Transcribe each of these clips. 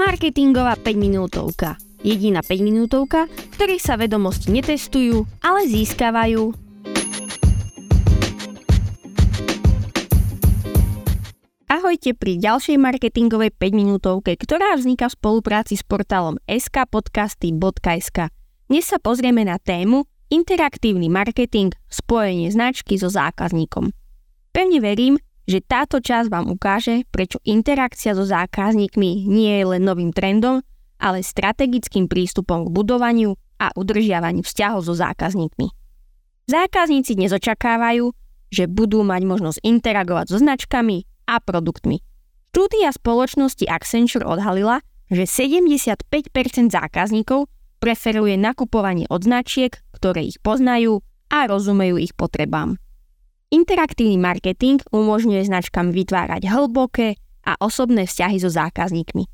Marketingová 5 minútovka. Jediná 5 minútovka, v ktorej sa vedomosti netestujú, ale získavajú. Ahojte pri ďalšej marketingovej 5 minútovke, ktorá vzniká v spolupráci s portálom skpodcasty.sk. Dnes sa pozrieme na tému Interaktívny marketing, spojenie značky so zákazníkom. Pevne verím, že táto časť vám ukáže, prečo interakcia so zákazníkmi nie je len novým trendom, ale strategickým prístupom k budovaniu a udržiavaniu vzťahov so zákazníkmi. Zákazníci dnes očakávajú, že budú mať možnosť interagovať so značkami a produktmi. Štúdia spoločnosti Accenture odhalila, že 75% zákazníkov preferuje nakupovanie od značiek, ktoré ich poznajú a rozumejú ich potrebám. Interaktívny marketing umožňuje značkám vytvárať hlboké a osobné vzťahy so zákazníkmi.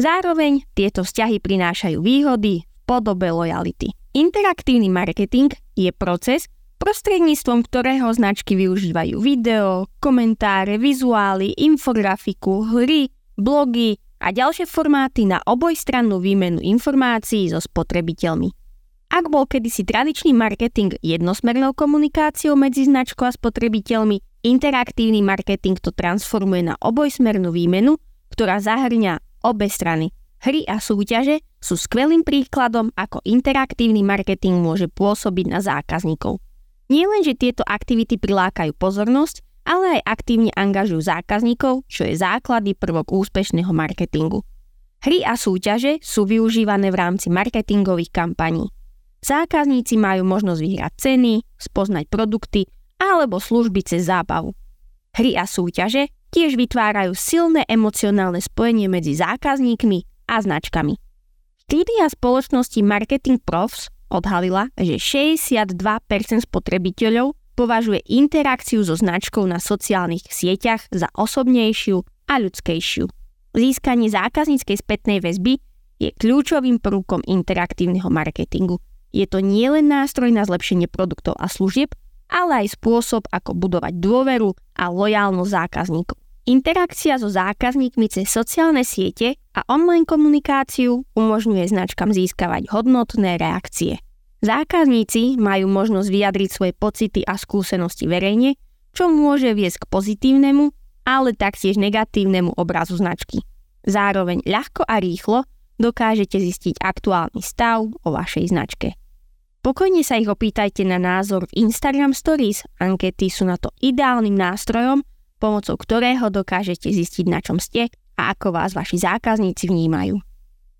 Zároveň tieto vzťahy prinášajú výhody v podobe lojality. Interaktívny marketing je proces, prostredníctvom ktorého značky využívajú video, komentáre, vizuály, infografiku, hry, blogy a ďalšie formáty na obojstrannú výmenu informácií so spotrebiteľmi. Ak bol kedysi tradičný marketing jednosmernou komunikáciou medzi značkou a spotrebiteľmi, interaktívny marketing to transformuje na obojsmernú výmenu, ktorá zahrňa obe strany. Hry a súťaže sú skvelým príkladom, ako interaktívny marketing môže pôsobiť na zákazníkov. Nie že tieto aktivity prilákajú pozornosť, ale aj aktívne angažujú zákazníkov, čo je základy prvok úspešného marketingu. Hry a súťaže sú využívané v rámci marketingových kampaní. Zákazníci majú možnosť vyhrať ceny, spoznať produkty alebo služby cez zábavu. Hry a súťaže tiež vytvárajú silné emocionálne spojenie medzi zákazníkmi a značkami. Štúdia spoločnosti Marketing Profs odhalila, že 62% spotrebiteľov považuje interakciu so značkou na sociálnych sieťach za osobnejšiu a ľudskejšiu. Získanie zákazníckej spätnej väzby je kľúčovým prvkom interaktívneho marketingu – je to nielen nástroj na zlepšenie produktov a služieb, ale aj spôsob, ako budovať dôveru a lojálnosť zákazníkov. Interakcia so zákazníkmi cez sociálne siete a online komunikáciu umožňuje značkám získavať hodnotné reakcie. Zákazníci majú možnosť vyjadriť svoje pocity a skúsenosti verejne, čo môže viesť k pozitívnemu, ale taktiež negatívnemu obrazu značky. Zároveň ľahko a rýchlo dokážete zistiť aktuálny stav o vašej značke. Pokojne sa ich opýtajte na názor v Instagram Stories. Ankety sú na to ideálnym nástrojom, pomocou ktorého dokážete zistiť, na čom ste a ako vás vaši zákazníci vnímajú.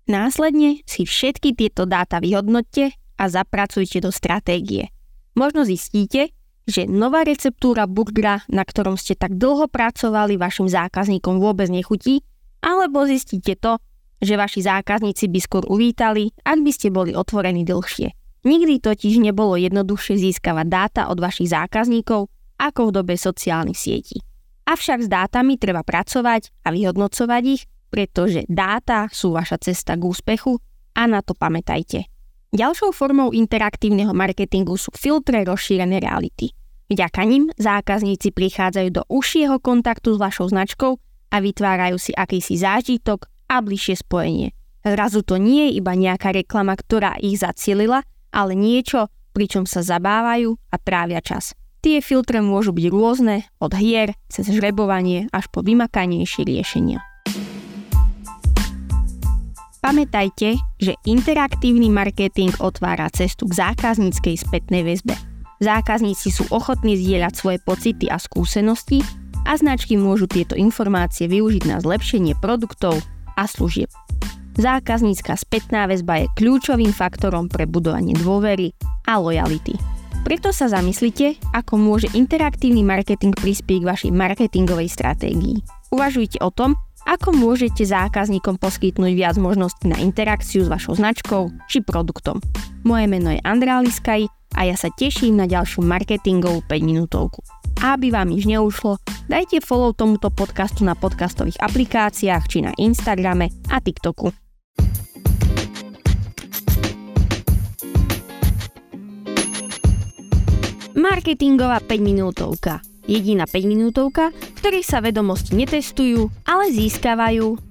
Následne si všetky tieto dáta vyhodnotte a zapracujte do stratégie. Možno zistíte, že nová receptúra burgera, na ktorom ste tak dlho pracovali, vašim zákazníkom vôbec nechutí, alebo zistíte to, že vaši zákazníci by skôr uvítali, ak by ste boli otvorení dlhšie. Nikdy totiž nebolo jednoduchšie získavať dáta od vašich zákazníkov ako v dobe sociálnych sietí. Avšak s dátami treba pracovať a vyhodnocovať ich, pretože dáta sú vaša cesta k úspechu a na to pamätajte. Ďalšou formou interaktívneho marketingu sú filtre rozšírené reality. Vďaka nim zákazníci prichádzajú do užšieho kontaktu s vašou značkou a vytvárajú si akýsi zážitok a bližšie spojenie. Zrazu to nie je iba nejaká reklama, ktorá ich zacielila, ale niečo, pričom sa zabávajú a trávia čas. Tie filtre môžu byť rôzne, od hier, cez žrebovanie až po vymakanejšie riešenia. Pamätajte, že interaktívny marketing otvára cestu k zákazníckej spätnej väzbe. Zákazníci sú ochotní zdieľať svoje pocity a skúsenosti a značky môžu tieto informácie využiť na zlepšenie produktov a služieb. Zákaznícka spätná väzba je kľúčovým faktorom pre budovanie dôvery a lojality. Preto sa zamyslite, ako môže interaktívny marketing prispieť k vašej marketingovej stratégii. Uvažujte o tom, ako môžete zákazníkom poskytnúť viac možností na interakciu s vašou značkou či produktom. Moje meno je Andrá Liskaj a ja sa teším na ďalšiu marketingovú 5 minútovku. Aby vám nič neušlo, dajte follow tomuto podcastu na podcastových aplikáciách či na Instagrame a TikToku. Marketingová 5 minútovka. Jediná 5 minútovka, v ktorej sa vedomosti netestujú, ale získavajú